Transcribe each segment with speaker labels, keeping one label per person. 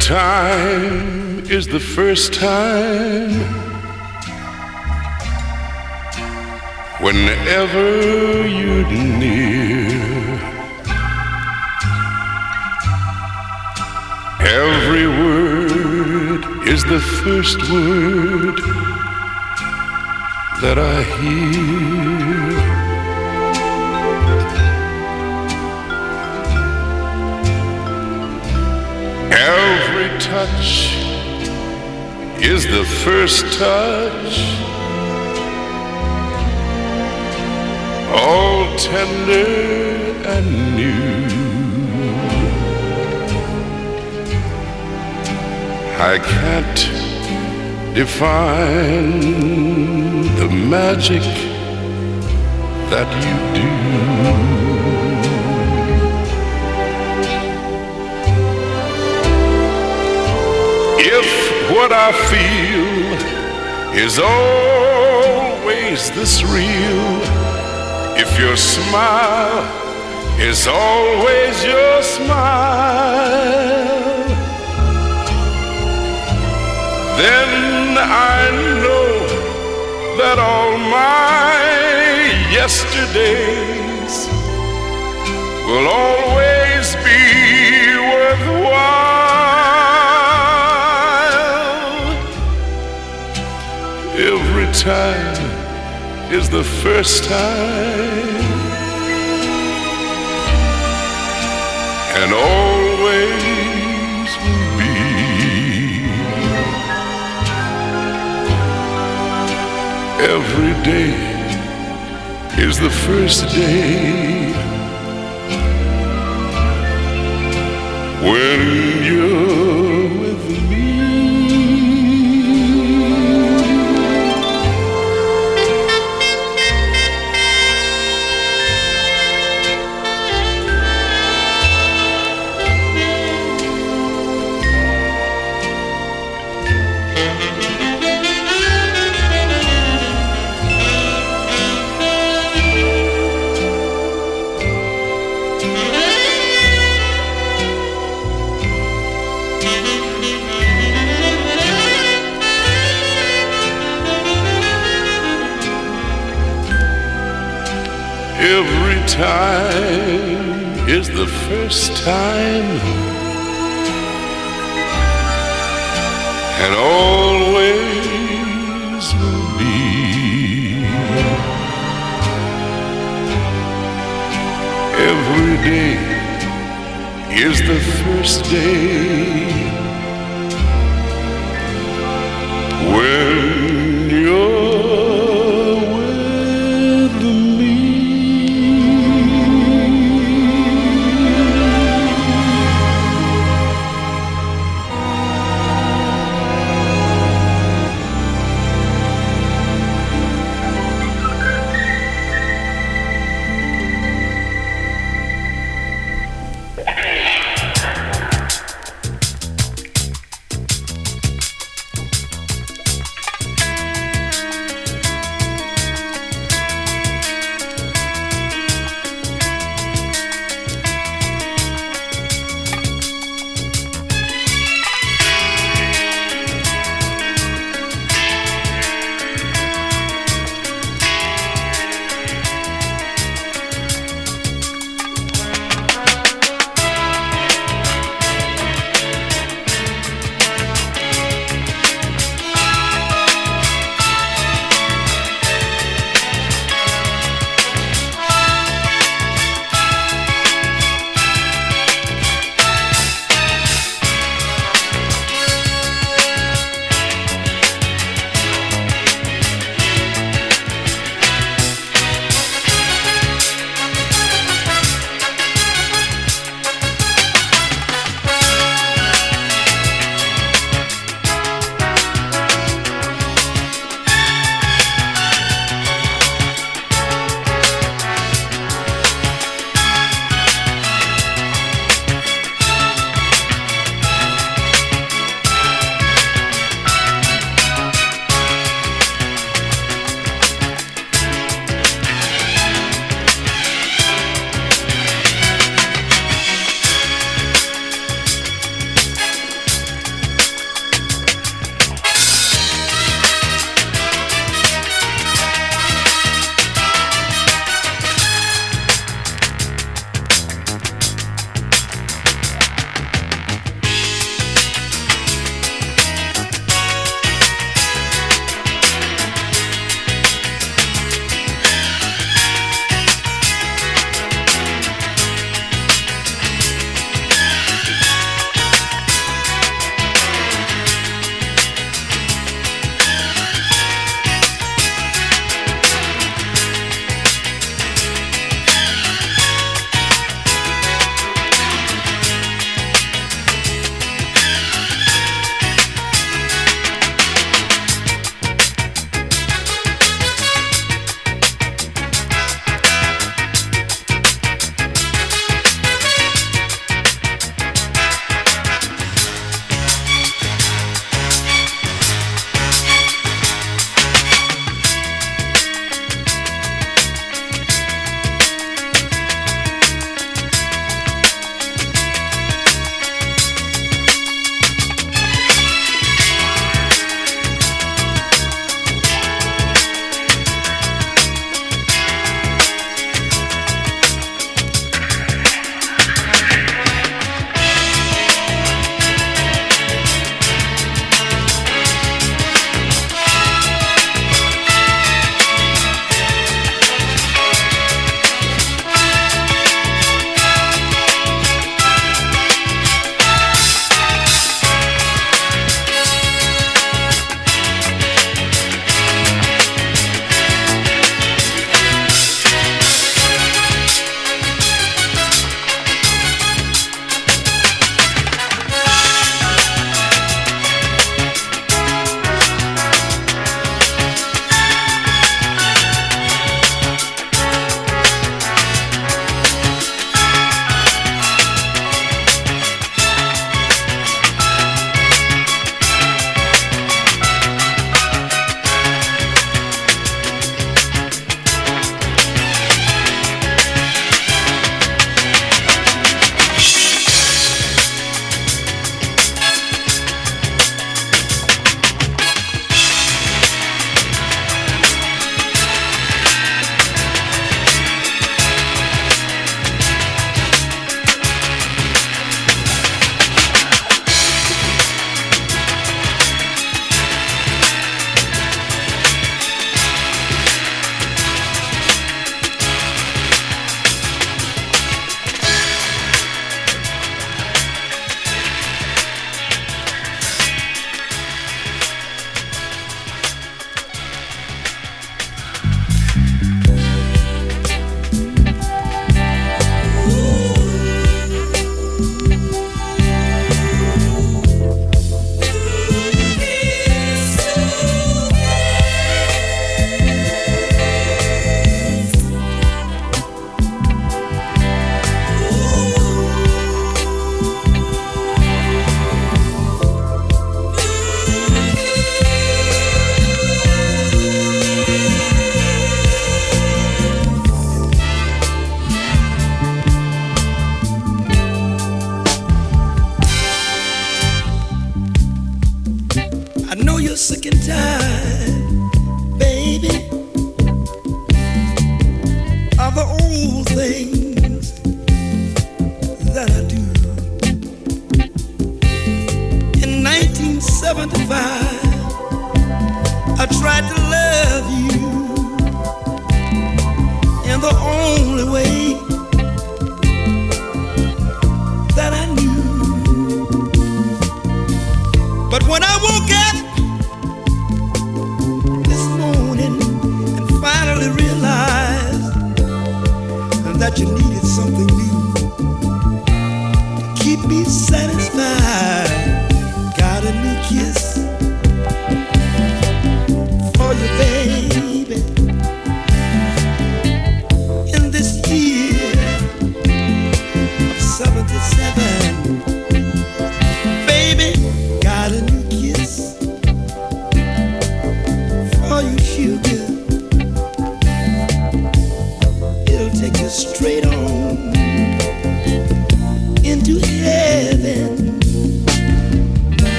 Speaker 1: time is the first time. Whenever you're near, every word is the first word that I hear. Touch is the first touch. All tender and new. I can't define the magic that you do. What I feel is always this real, if your smile is always your smile, then I know that all my yesterdays will always Every time is the first time, and always will be. Every day is the first day when you're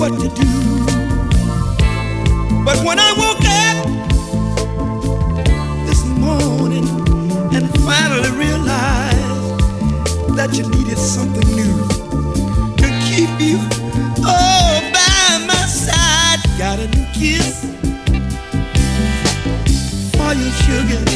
Speaker 2: what to do. But when I woke up this morning and finally realized that you needed something new to keep you all by my side, got a
Speaker 3: new kiss for your sugar.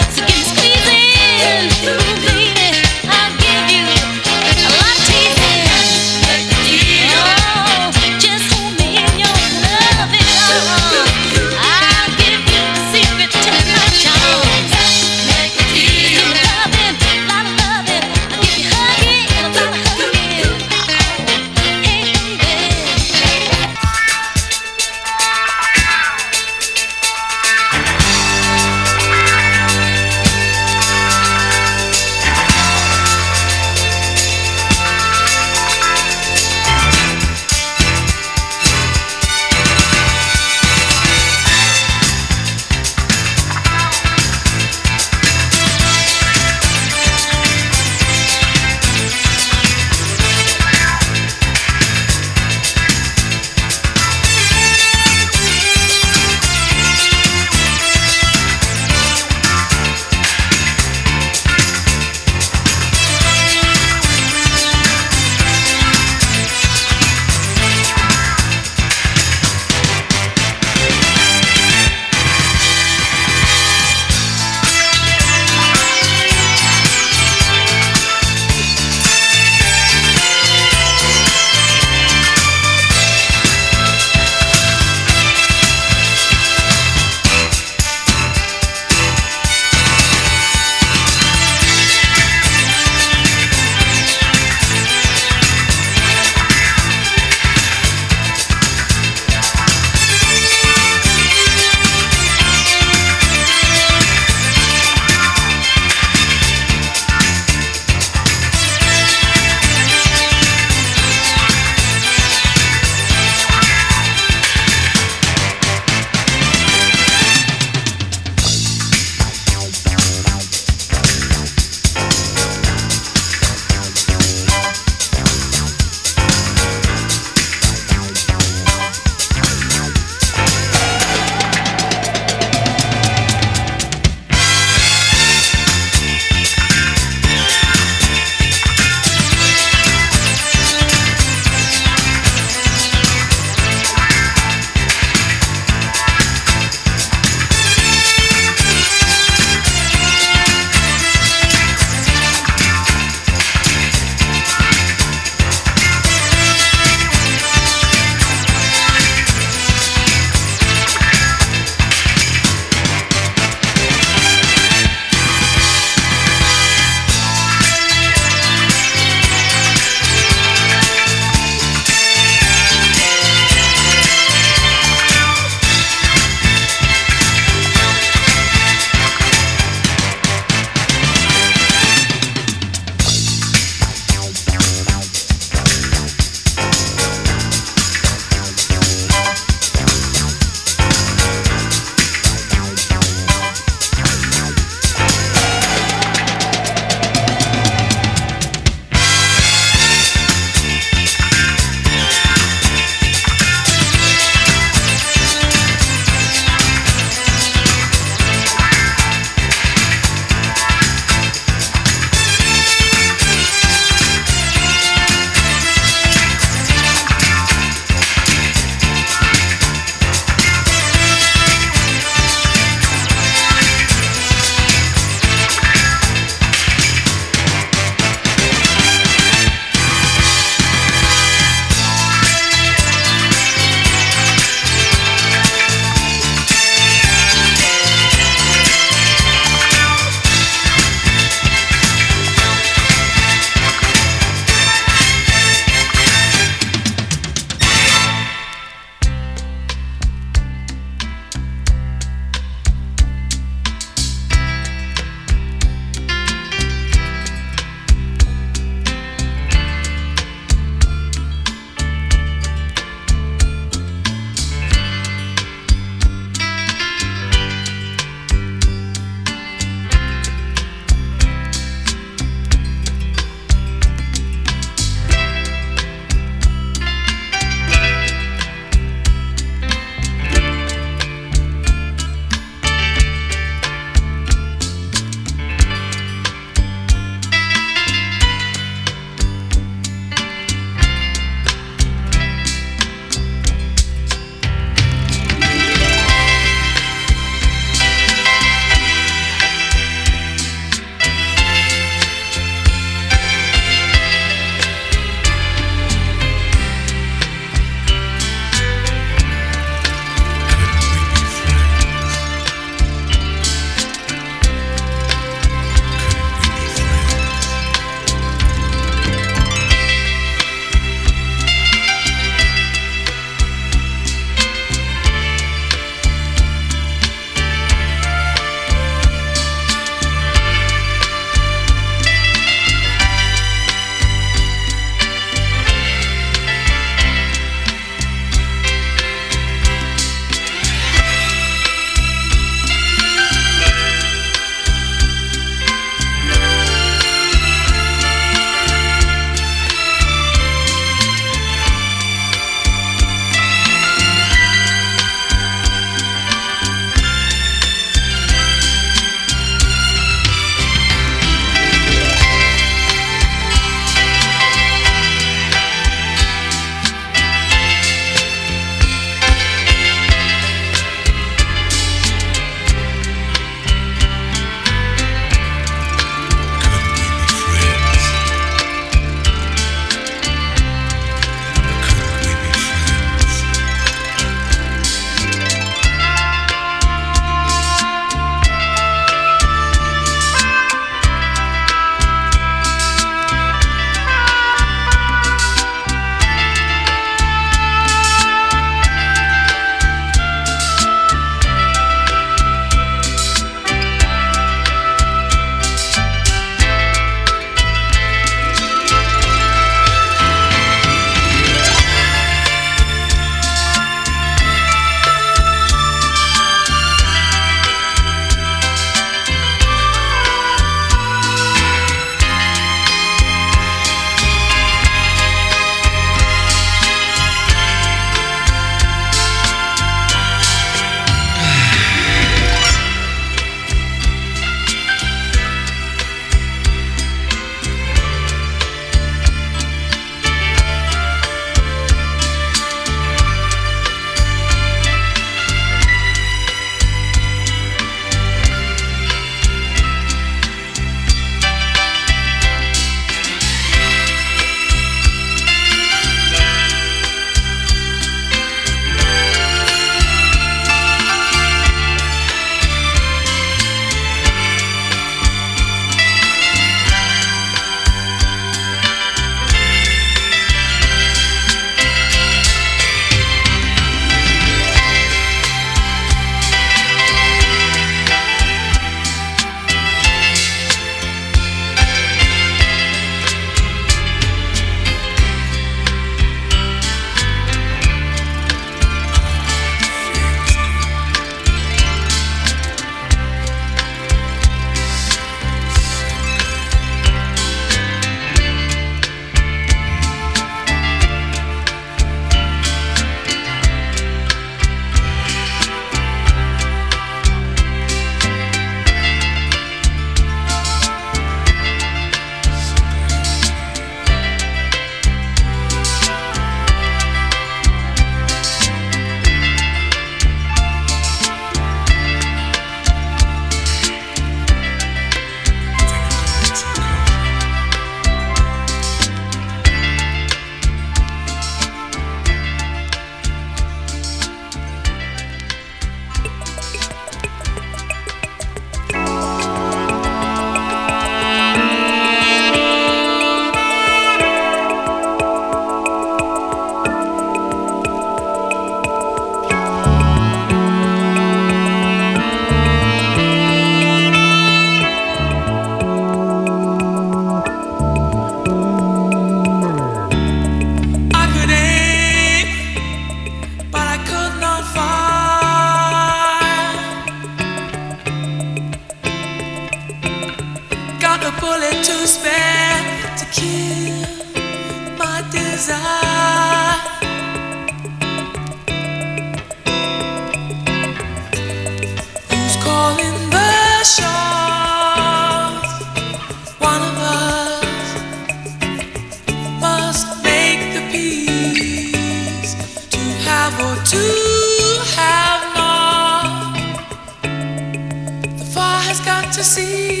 Speaker 3: One to us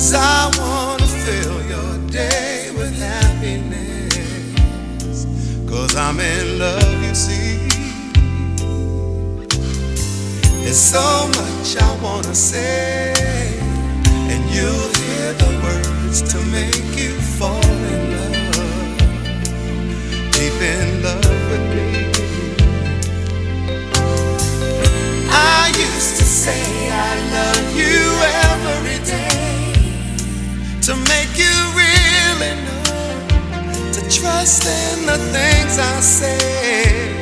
Speaker 3: Cause I
Speaker 2: wanna fill your day with happiness. Cause I'm in love, you see. There's so much I wanna say, and you'll hear the words to make you fall in love, deep in love with me. I used to say I love you to make you really know to trust in the things I say.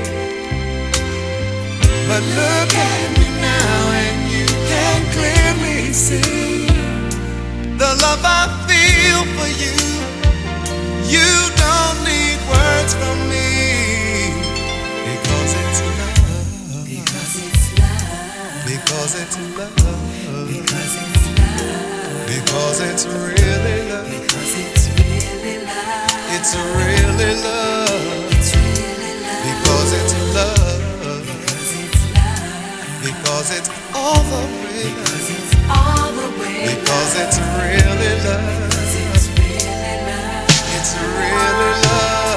Speaker 2: But look at me now and you can clearly see the love I feel for you. You don't need words from me because it's love.
Speaker 4: Because it's love.
Speaker 2: Because it's love.
Speaker 4: Because it's love.
Speaker 2: Because it's really love.
Speaker 4: Because it's really love.
Speaker 2: It's really love.
Speaker 4: It's really love.
Speaker 2: Because it's love.
Speaker 4: Because it's love.
Speaker 2: Because it's all the way.
Speaker 4: Because it's all the way
Speaker 2: Because it's really love.
Speaker 4: Because it's really love.
Speaker 2: It's really love.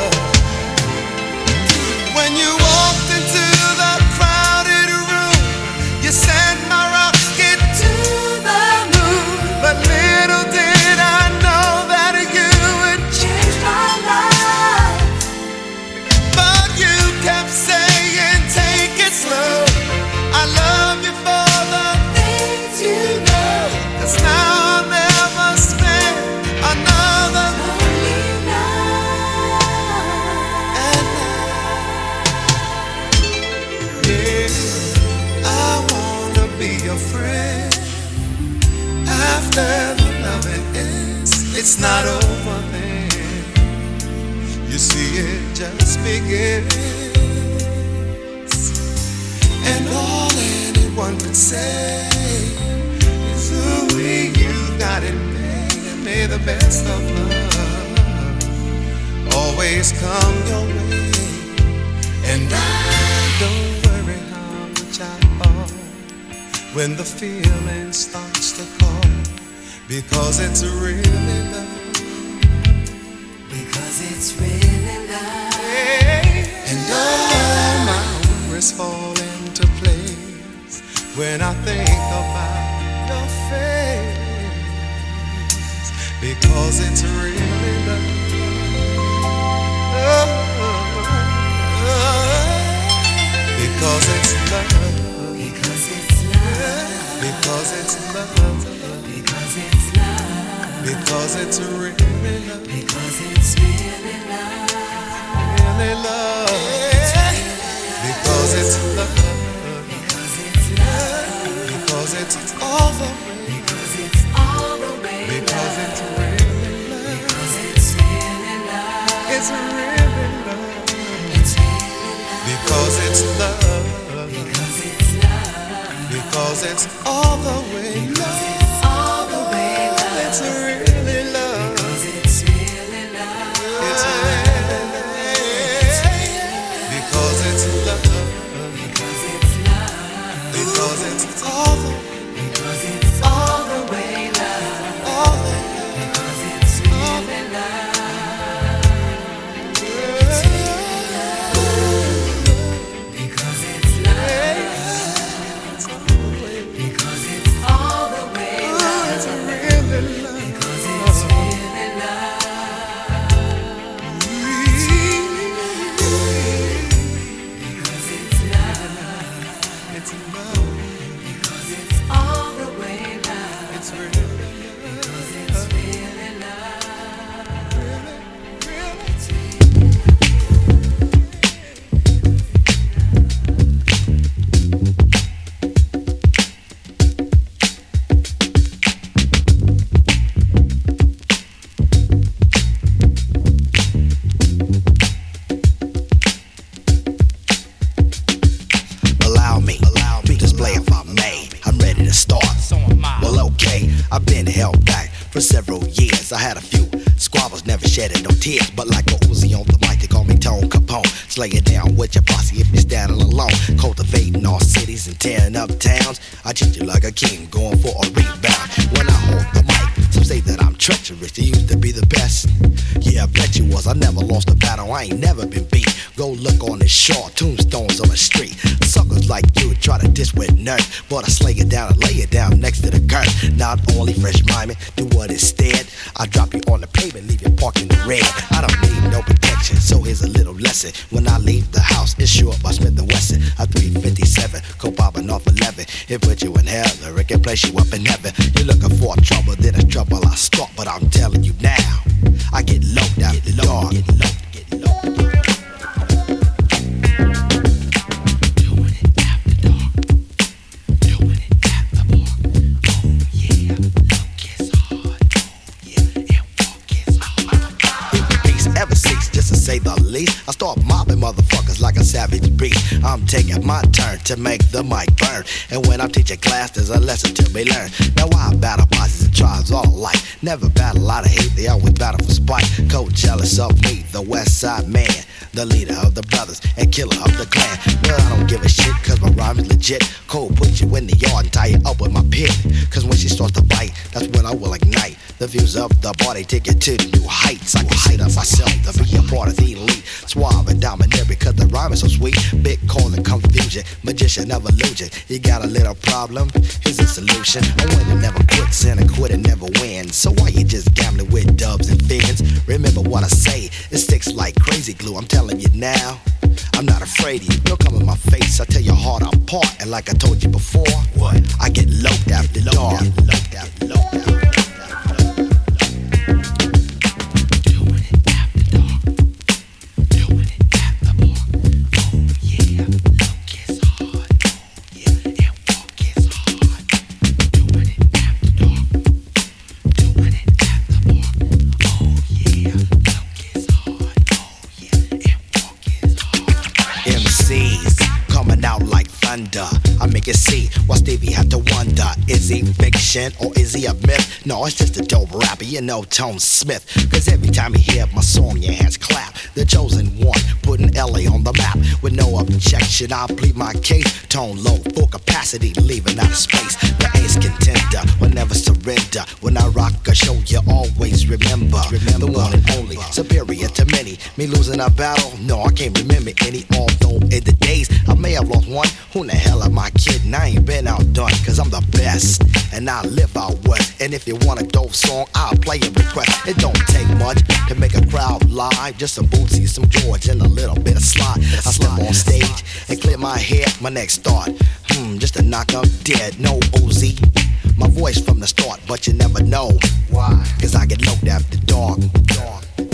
Speaker 2: Not over then. You see, it just begins. And all anyone can say is, ooh, you got it made, may the best of love always come your way. And I don't worry how much I fall when the feeling starts to call, because it's really love.
Speaker 4: Because it's really love.
Speaker 2: And all my worries fall into place when I think about your face, because it's really love. Oh, oh, oh.
Speaker 4: Because it's love.
Speaker 2: Because it's love.
Speaker 4: Because it's love.
Speaker 2: Because it's love.
Speaker 4: Because it's really love.
Speaker 2: Because it's really love.
Speaker 4: Really love.
Speaker 2: Because it's love.
Speaker 4: Because it's love.
Speaker 2: Because it's all the way. Because
Speaker 4: it's all the way Because
Speaker 2: it's really love.
Speaker 4: Because it's really love.
Speaker 2: It's really love.
Speaker 4: It's really love. Because it's love. Because it's love. Because it's all the way love.
Speaker 2: Love.
Speaker 4: It's really
Speaker 5: I had a few
Speaker 4: Squabbles never shedding no tears, but like a Uzi on the mic, they call me Tone Capone. Slay it down with your posse if you're standing alone. Cultivating all cities and tearing up towns. I treat you like a king, going for a rebound. When I hold the mic, some say that I'm treacherous. You used to be the best. Yeah, I bet you was. I never lost a battle. I ain't never been beat. Go look on this shore, tombstones nerve, but I slay it down and lay it down next to the curb. Not only fresh miming, do what instead. I drop you on the pavement, leave you parked in the red. I don't need no protection, so here's a little lesson. When I leave the house, it's sure by Smith Wesson. A 357, co popping off 11. It put you in hell, or it can place you up in heaven. You're looking for trouble, then it's trouble I start, but I'm beast. I'm my turn to make the mic burn. And when I'm teaching class, there's a lesson to be learned. Now I battle bosses and tribes all alike. Never battle out of hate, they always battle for spite. Cold jealous of me, the West Side man, the leader of the brothers and killer of the clan. Well, I don't give a shit, cause my rhyme is legit. Cold put you in the yard and tie you up with my pit. Cause when she starts to bite, that's when I will ignite. The views of the body take it to new heights. I consider myself to be a part of the elite. Suave and dominant because the rhyme is so sweet. Big causing confusion, magician of illusion. You got a little problem, here's a solution. A winner never quits and a quitter never wins. So why you just gambling with dubs and fins? Remember what I say, it sticks like crazy glue. I'm telling you now. I'm not afraid of you. Don't come in my face. I tell your heart apart. And like I told you before, what? I get loc'ed after dark. Loc'ed after, loc'ed after. Fiction or is he a myth? No, it's just a dope rapper, you know, Tone Smith. Cause every time you hear my song, your hands clap. The chosen one, putting LA on the map. With no objection, I plead my case. Tone Loc, full capacity, leaving out of space. The ace contender will never surrender. When I rock a show, you always remember. Remember the one and only, superior to many. Me losing a battle, no, I can't remember any. Although in the days I may have lost one, who the hell am I kidding? I ain't been outdone, cause I'm the best. And I live out west. And if you want a dope song, I'll play a request. It don't take much to make a crowd live. Just some bootsy, some George, and a little bit of slide. I step on stage and clear my head. My next thought, hmm, just to knock up dead. No OZ. My voice from the start, but you never know. Why? Cause I get loc'ed after dark. dark.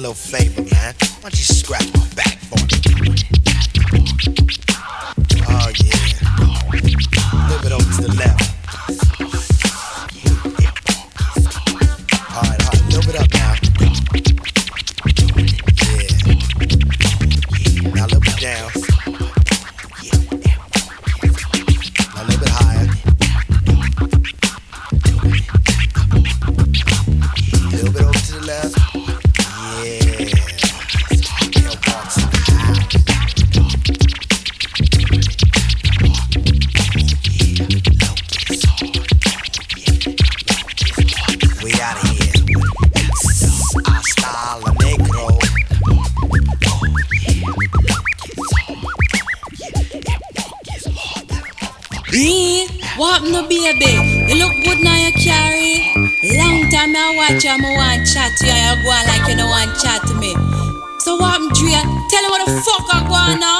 Speaker 4: Little favor, man. Why don't you scratch my back for me? Oh, yeah. Move it over to the left.
Speaker 6: Baby. You look good now, you carry. Long time I watch you, I want chat to you, you go on like you don't want chat to me. So what, Dre? Tell him what the fuck I go on now.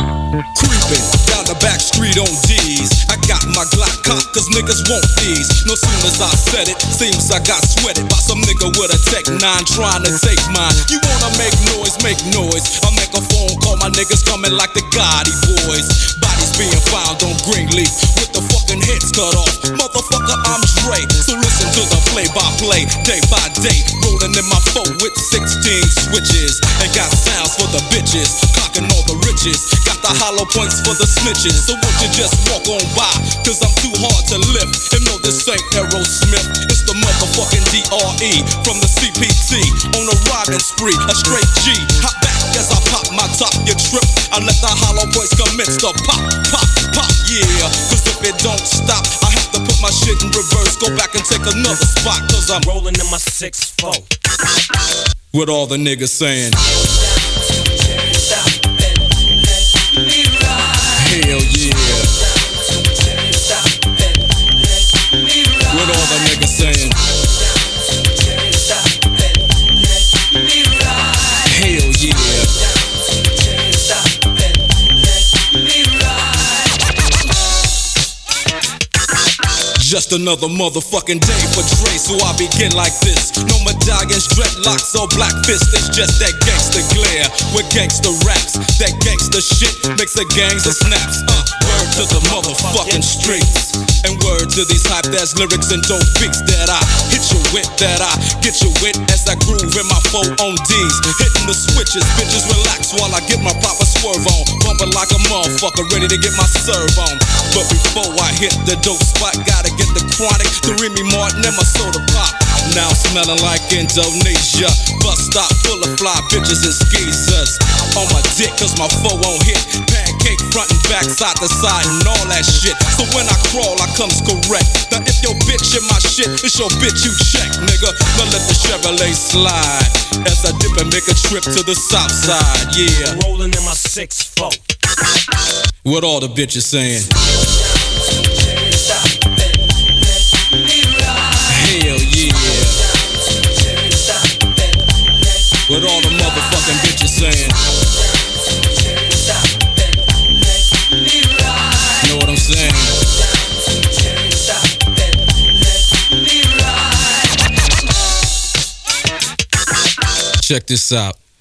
Speaker 7: Creeping down the back street on D's. I got my Glock cocked cause niggas want these. No sooner as I said it, seems I got sweated by some nigga with a Tech 9 trying to take mine. You wanna make noise, make noise. I make a phone call, my niggas coming like the Gotti boys. Bodies being found on Greenleaf with the fucking heads cut off. Motherfucker, I'm Dre. So listen to the play by play, day by day. Rolling in my phone with 16 switches. And got sounds for the bitches. Cocking all the riches. Got the hollow points for the snitches. So won't you just walk on by? Cause I'm too hard to lift. And no, this ain't Aerosmith. It's the motherfucking DRE from the CPT. On a riding spree, a straight G. Hop back as I pop my top. You trip. I let the hollow points commence to pop, pop, pop. Yeah. Cause if it don't stop, I have to put my shit in reverse. Go back and take another spot. Cause I'm
Speaker 8: rolling in my 6-4.
Speaker 7: With all the niggas saying. Just another motherfucking day for Dre, so I begin like this. No medallions, dreadlocks, or black fists. It's just that gangster glare with gangster raps. That gangster shit makes the gangs and snaps. Uh, to the motherfucking streets. And word to these hype ass lyrics and dope beats that I hit you with, that I get you with as I groove in my four on D's. Hitting the switches, bitches relax while I get my proper swerve on. Bumping like a motherfucker, ready to get my serve on. But before I hit the dope spot, gotta get the chronic, the Remy Martin, and my soda pop. Now smelling like Indonesia. Bus stop full of fly bitches and skeezers. On my dick, cause my foe won't hit. Pancake front and back, side to side, and all that shit. So when I crawl, I comes correct. Now if your bitch in my shit, it's your bitch you check, nigga. Now let the Chevrolet slide. As I dip and make a trip to the south side, yeah.
Speaker 8: Rolling in my 6-4.
Speaker 7: What all the bitches saying? Check this out.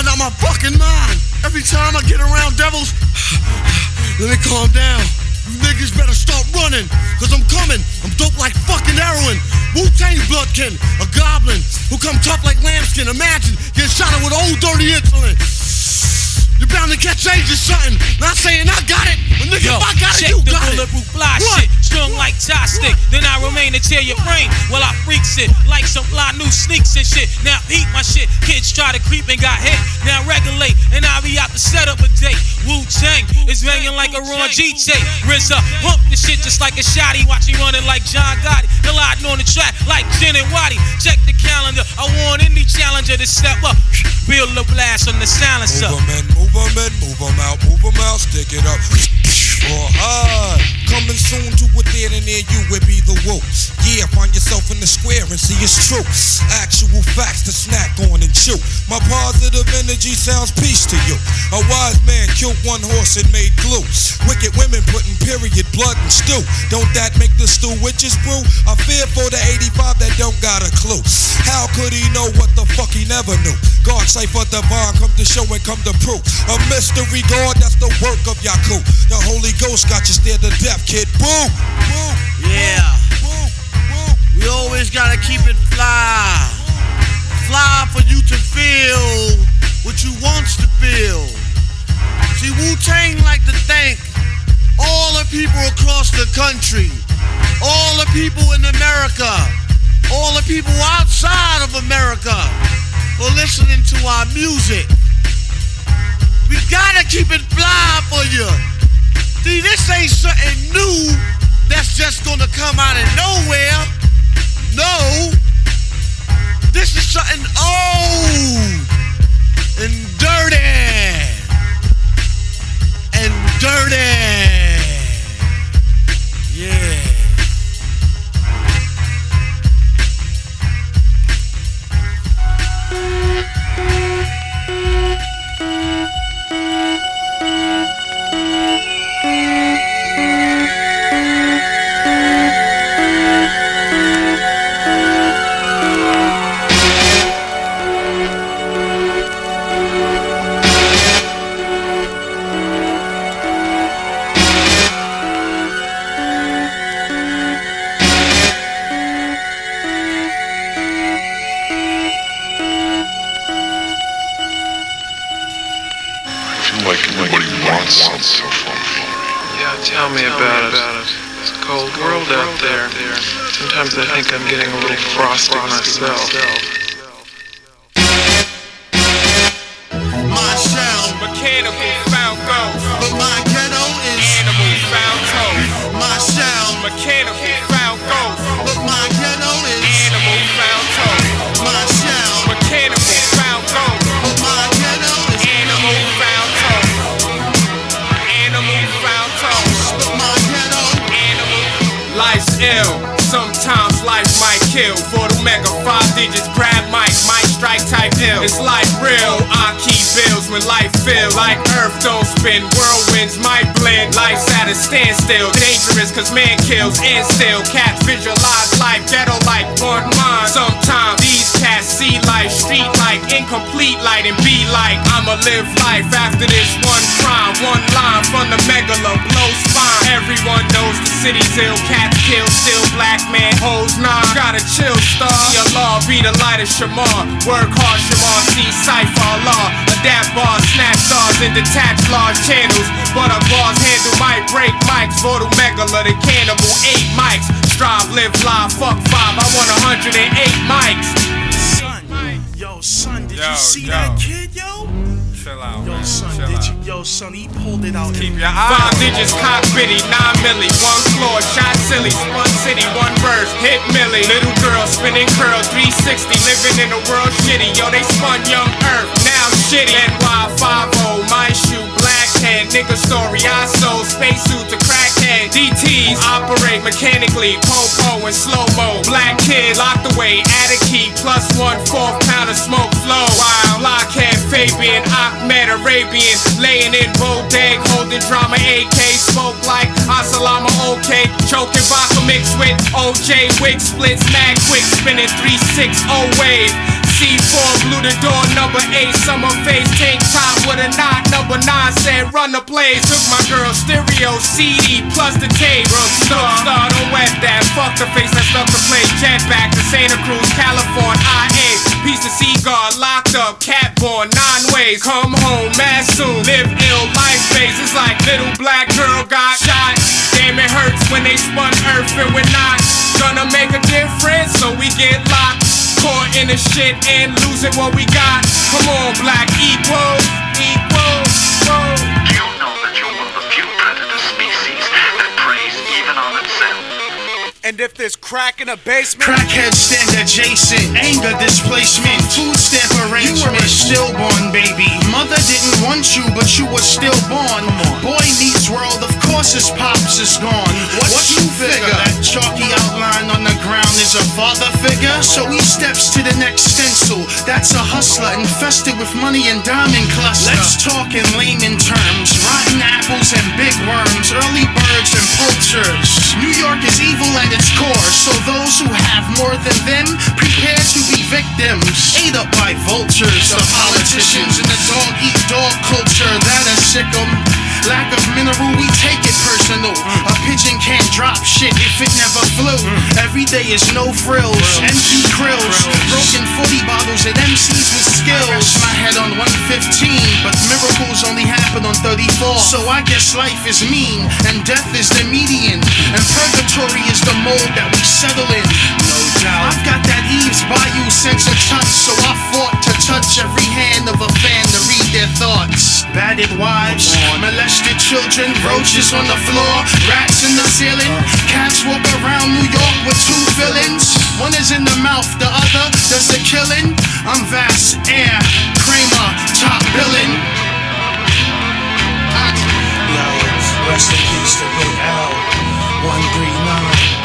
Speaker 9: going out my fucking mind. Every time I get around devils, let me calm down. You niggas better start running, cause I'm coming. I'm dope like fucking heroin. Wu-Tang Bloodkin, a goblin who come tough like lambskin. Imagine getting shot with old dirty insulin. You're bound to catch AIDS or something. Not saying I got it, but nigga,
Speaker 10: Yo,
Speaker 9: if I got it, you
Speaker 10: the
Speaker 9: got it.
Speaker 10: bulletproof fly
Speaker 9: What?
Speaker 10: shit, strung like tie. Then I remain to tear your brain while I freaks it like some fly new sneaks and shit. Now eat my shit. Kids try to creep and got hit. Now regulate and I be out to set up a date. Wu Tang is banging like a Ron G tape. RZA pump the shit just like a shotty. Watch me running like John Gotti. Colliding on the track like Jen and Waddy. Check the calendar. I want any challenger to step up. Build a blast on the silencer.
Speaker 11: Move 'em in, move 'em in, move 'em out, move 'em out, stick it up. Or high. Coming soon to a theater near you, it be the woo. Yeah, find yourself in the square and see it's true. Actual facts to snack on and chew. My positive energy sounds peace to you. A wise man killed one horse and made glue. Wicked women putting period blood and stew. Don't that make the stew witches brew? I fear for the 85 that don't got a clue. How could he know what the fuck he never knew? God cipher divine, come to show and come to prove. A mystery God, that's the work of Yaku. The Holy Ghost got you scared to death, kid. Boom! Boom!
Speaker 9: Yeah.
Speaker 11: Boom! Boom!
Speaker 9: We always gotta keep it fly. Fly for you to feel what you wants to feel. See, Wu Tang like to thank all the people across the country, all the people in America, all the people outside of America for listening to our music. We gotta keep it fly for you. See, this ain't something new that's just gonna come out of nowhere. No. This is something old and dirty. And dirty. Yeah.
Speaker 10: Your
Speaker 12: eye Five digits, cock bitty, nine milli, one floor, shot silly, spun city, one verse, hit milli. Little girl spinning curl, 360, living in a world shitty. Yo, they spun young earth, now shitty. NY50, my shoe, black head, nigga story, I sold spacesuit to crackhead. DTs operate mechanically, popo and slow mo. Black kid locked away, add a key, plus one fourth pound of smoke flow. Wild blockhead, Fabian, Ahmed Arabian, laying in Bodeg, holding drama AK, smoke like Asalama OK, choking vodka mixed with OJ, wig splits, mad quick, spinning 360 wave. C4 blew the door, number 8, summer face, tank top with a knot, number 9 said run the plays. Took my girl stereo, CD, plus the tape. Snow star, don't wet that, fuck the face that stuck the play. Jet back to Santa Cruz, California, IA. Piece of cigar, locked up, cat born, nine ways. Come home, mad soon, live ill, life phase. It's like little black girl got shot. Damn, it hurts when they spun earth and we're not gonna make a difference, so we get locked. Caught in the shit and losing what we got. Come on, black equal, equal, equal.
Speaker 13: You know that you're one of the few predator species that preys even on itself.
Speaker 14: And if there's crack in a basement,
Speaker 15: Crackheads stand adjacent, anger displacement, food stamp arrangement. You were a stillborn baby. Mother didn't want you, but you were stillborn. Boy meets world, of course his pops is gone. What, you figure? That chalky outline on the ground is a father figure. So he steps to the next stencil. That's a hustler infested with money and diamond cluster. Let's talk in layman terms. Rotten apples and big worms, early birds and poachers. New York is evil at its core, so those who have more than them prepare to be victims. Ate up by vultures, the politicians, and the dog eat dog culture that is sick 'em. Lack of mineral, we take it personal. A pigeon can't drop shit if it never flew. Every day is no frills, empty krills, broken 40 bottles at MCs with skills. My head on 115, but miracles only happen on 34. So I guess life is mean, and death is the median, and purgatory is the mold that we settle in. No doubt. I've got that Eve's Bayou sense of touch, so I fought to touch every hand of a fan Battered wives, molested children, roaches on the floor, rats in the ceiling. Cats walk around New York with two villains. One is in the mouth, the other does the killing. I'm Vast Aire, Kramer, top. Yo, rest in peace to Big L, 139.